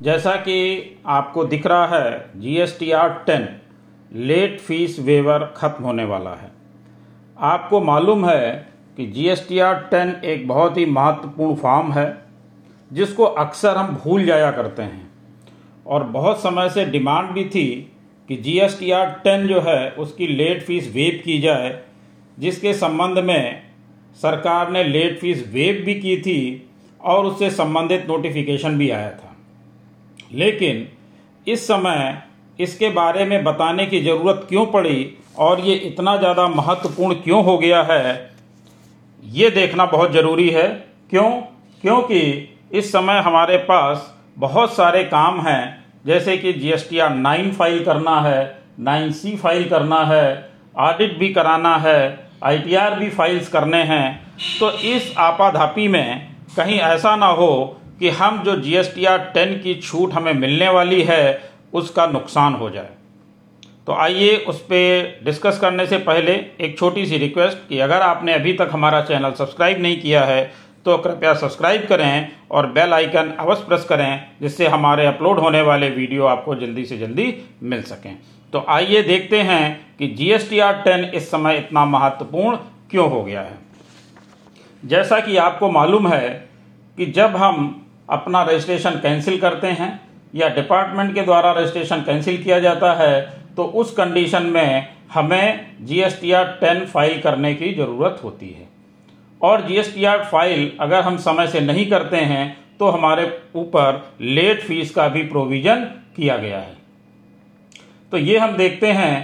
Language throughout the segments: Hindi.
जैसा कि आपको दिख रहा है G S T R ten late fees waiver खत्म होने वाला है। आपको मालूम है कि G S T R ten एक बहुत ही महत्वपूर्ण फॉर्म है, जिसको अक्सर हम भूल जाया करते हैं। और बहुत समय से डिमांड भी थी कि G S T R ten जो है, उसकी लेट फ़ीस वेव की जाए, जिसके संबंध में सरकार ने लेट फ़ीस वेव भी की थी, और उससे संबंधित नोटिफिकेशन भी आया था। लेकिन इस समय इसके बारे में बताने की ज़रूरत क्यों पड़ी और ये इतना ज़्यादा महत्वपूर्ण क्यों हो गया है, ये देखना बहुत ज़रूरी है। क्यों? क्योंकि इस समय हमारे पास बहुत सारे काम हैं, जैसे कि G S T R nine file करना है नाइन सी फ़ाइल करना है ऑडिट भी कराना है आई टी आर भी फाइल्स करने हैं। तो इस आपाधापी में कहीं ऐसा ना हो कि हम जो G S T R ten की छूट हमें मिलने वाली है, उसका नुकसान हो जाए। तो आइए उस पर डिस्कस करने से पहले एक छोटी सी रिक्वेस्ट कि अगर आपने अभी तक हमारा चैनल सब्सक्राइब नहीं किया है तो कृपया सब्सक्राइब करें और बेल आइकन अवश्य प्रेस करें, जिससे हमारे अपलोड होने वाले वीडियो आपको जल्दी से जल्दी मिल सकें। तो आइए देखते हैं कि G S T R ten इस समय इतना महत्वपूर्ण क्यों हो गया है। जैसा कि आपको मालूम है कि जब हम अपना रजिस्ट्रेशन कैंसिल करते हैं या डिपार्टमेंट के द्वारा रजिस्ट्रेशन कैंसिल किया जाता है तो उस कंडीशन में हमें G S T R ten file करने की ज़रूरत होती है। और G S T R file अगर हम समय से नहीं करते हैं तो हमारे ऊपर लेट फ़ीस का भी प्रोविज़न किया गया है। तो ये हम देखते हैं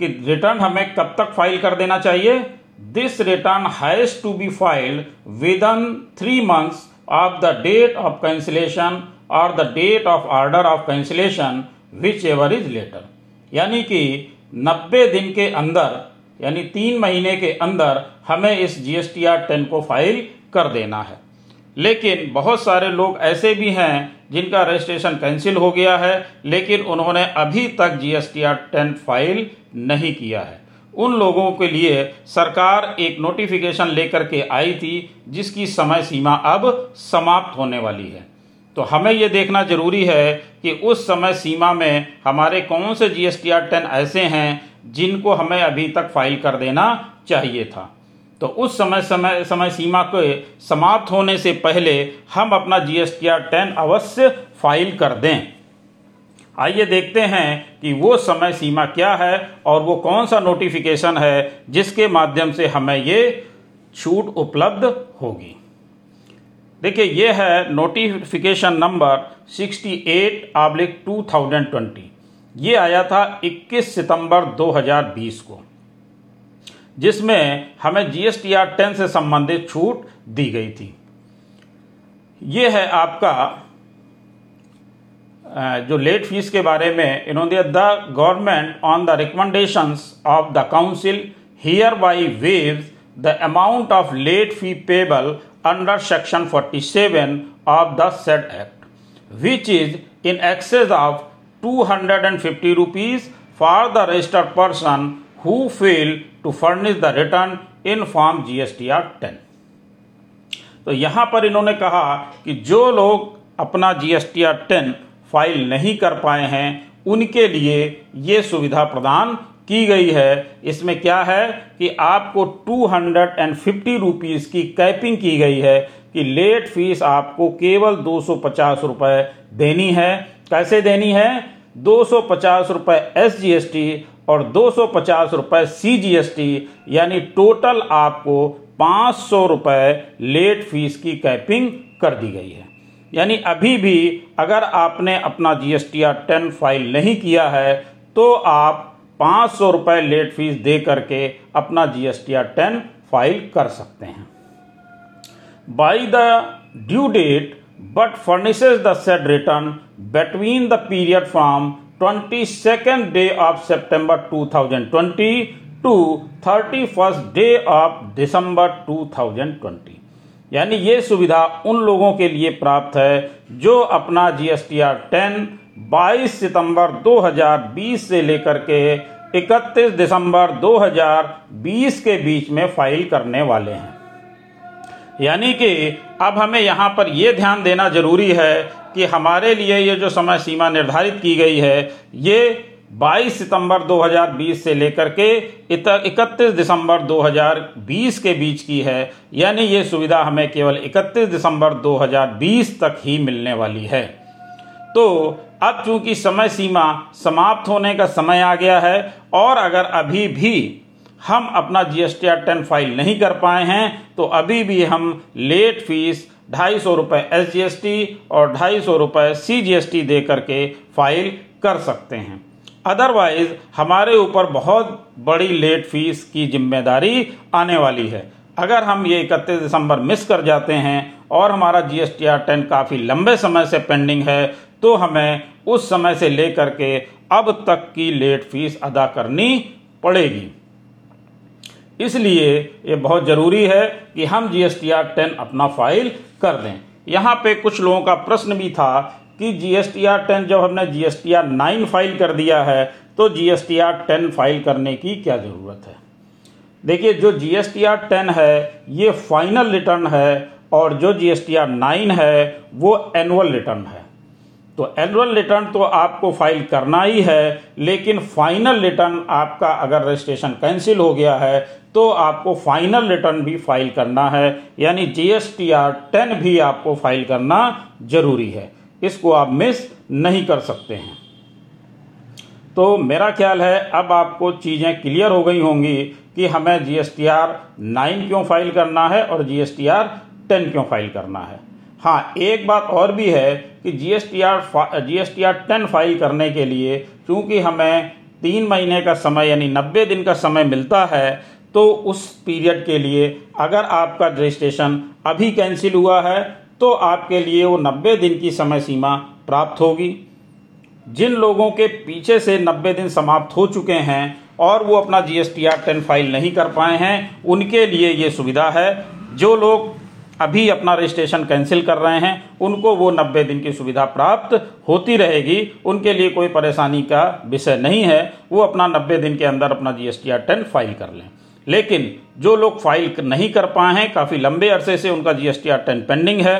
कि रिटर्न हमें कब तक फ़ाइल कर देना चाहिए। This return has to be filed within three months of the date of cancellation और the date of order of cancellation whichever is later यानी कि 90 दिन के अंदर, यानी तीन महीने के अंदर हमें इस G S T R ten को फ़ाइल कर देना है। लेकिन बहुत सारे लोग ऐसे भी हैं जिनका रजिस्ट्रेशन कैंसिल हो गया है, लेकिन उन्होंने अभी तक G S T R ten file नहीं किया है। उन लोगों के लिए सरकार एक नोटिफिकेशन लेकर के आई थी, जिसकी समय सीमा अब समाप्त होने वाली है। तो हमें ये देखना ज़रूरी है कि उस समय सीमा में हमारे कौन से G S T R ten ऐसे हैं, जिनको हमें अभी तक फ़ाइल कर देना चाहिए था। तो उस समय समय समय सीमा के समाप्त होने से पहले हम अपना G S T R ten अवश्य फ़ाइल कर दें। आइए देखते हैं कि वो समय सीमा क्या है और वो कौन सा नोटिफिकेशन है जिसके माध्यम से हमें ये छूट उपलब्ध होगी। देखिए, ये है नोटिफिकेशन नंबर 68 एट आब्लिक 2020 ये आया था 21 सितंबर 2020 को, जिसमें हमें जीएसटीआर टेन से संबंधित छूट दी गई थी। ये है आपका जो लेट फ़ीस के बारे में, इन्होंने the government on the recommendations of the council hereby waive the amount of late fee payable under section 47 of the said act which is in excess of two hundred and fifty 250 rupees for the registered person who failed to furnish the return in form GSTR 10 तो यहाँ पर इन्होंने कहा कि जो लोग अपना जीएसटीआर टेन फ़ाइल नहीं कर पाए हैं, उनके लिए ये सुविधा प्रदान की गई है। इसमें क्या है कि आपको two hundred and fifty rupees की कैपिंग की गई है कि लेट फ़ीस आपको केवल दो सौ पचास रुपये देनी है। कैसे देनी है? दो सौ पचास रुपये एस जी एस टी और दो सौ पचास रुपये सी जी एस टी यानी टोटल आपको पाँच सौ रुपये लेट फ़ीस की कैपिंग कर दी गई है। यानी अभी भी अगर आपने अपना जी एस टेन फ़ाइल नहीं किया है तो आप पाँच सौ रुपये लेट फ़ीस दे करके अपना जी एस टेन फ़ाइल कर सकते हैं। By the due date but furnishes the said return between the period from twenty second day of September two thousand twenty two thirty first day of December two thousand twenty यानी ये सुविधा उन लोगों के लिए प्राप्त है जो अपना G S T R ten बाईस सितंबर 2020 से लेकर के 31 दिसंबर 2020 के बीच में फ़ाइल करने वाले हैं। यानी कि अब हमें यहाँ पर यह ध्यान देना ज़रूरी है कि हमारे लिए ये जो समय सीमा निर्धारित की गई है, ये 22 सितंबर 2020 से लेकर के 31 दिसंबर 2020 के बीच की है। यानी ये सुविधा हमें केवल 31 दिसंबर 2020 तक ही मिलने वाली है। तो अब चूँकि समय सीमा समाप्त होने का समय आ गया है और अगर अभी भी हम अपना G S T R ten file नहीं कर पाए हैं तो अभी भी हम लेट फ़ीस ढाई सौ रुपये एस जी एस टी और ढाई सौ रुपये सी जी एस टी दे करके फ़ाइल कर सकते हैं। अदरवाइज़ हमारे ऊपर बहुत बड़ी लेट फ़ीस की ज़िम्मेदारी आने वाली है। अगर हम ये इकतीस दिसंबर मिस कर जाते हैं और हमारा G S T R ten काफ़ी लंबे समय से पेंडिंग है तो हमें उस समय से लेकर के अब तक की लेट फ़ीस अदा करनी पड़ेगी। इसलिए ये बहुत ज़रूरी है कि हम G S T R ten अपना फ़ाइल कर दें। यहाँ पे कुछ लोगों का प्रश्न भी था कि G S T R ten जब हमने G S T R nine file कर दिया है तो G S T R ten file करने की क्या ज़रूरत है? देखिए, जो G S T R ten है, ये फाइनल रिटर्न है, और जो G S T R nine है, वो एनुअल रिटर्न है। तो एनुअल रिटर्न तो आपको फ़ाइल करना ही है, लेकिन फाइनल रिटर्न आपका अगर रजिस्ट्रेशन कैंसिल हो गया है तो आपको फाइनल रिटर्न भी फ़ाइल करना है। यानी G S T R ten भी आपको फ़ाइल करना ज़रूरी है। इसको आप मिस नहीं कर सकते हैं। तो मेरा ख्याल है, अब आपको चीज़ें क्लियर हो गई होंगी कि हमें G S T R nine क्यों फ़ाइल करना है और G S T R ten क्यों फ़ाइल करना है। हाँ एक बात और भी है कि G S T R G S T R ten file करने के लिए चूँकि हमें तीन महीने का समय, यानी नब्बे दिन का समय मिलता है तो उस पीरियड के लिए अगर आपका रजिस्ट्रेशन अभी कैंसिल हुआ है तो आपके लिए वो नब्बे दिन की समय सीमा प्राप्त होगी। जिन लोगों के पीछे से नब्बे दिन समाप्त हो चुके हैं और वो अपना G S T R ten file नहीं कर पाए हैं, उनके लिए ये सुविधा है। जो लोग अभी अपना रजिस्ट्रेशन कैंसिल कर रहे हैं, उनको वो नब्बे दिन की सुविधा प्राप्त होती रहेगी। उनके लिए कोई परेशानी का विषय नहीं है। वो अपना नब्बे दिन के अंदर अपना G S T R ten file कर लें। लेकिन जो लोग फ़ाइल नहीं कर पाए हैं, काफ़ी लंबे अरसे से उनका G S T R ten pending है।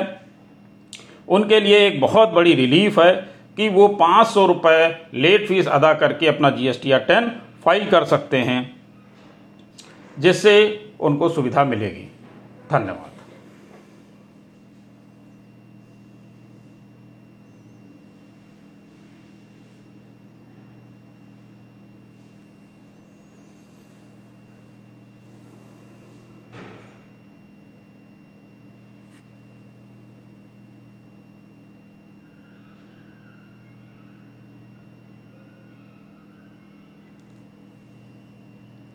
उनके लिए एक बहुत बड़ी रिलीफ है कि वो पाँच सौ रुपये लेट फ़ीस अदा करके अपना G S T R ten file कर सकते हैं, जिससे उनको सुविधा मिलेगी। धन्यवाद।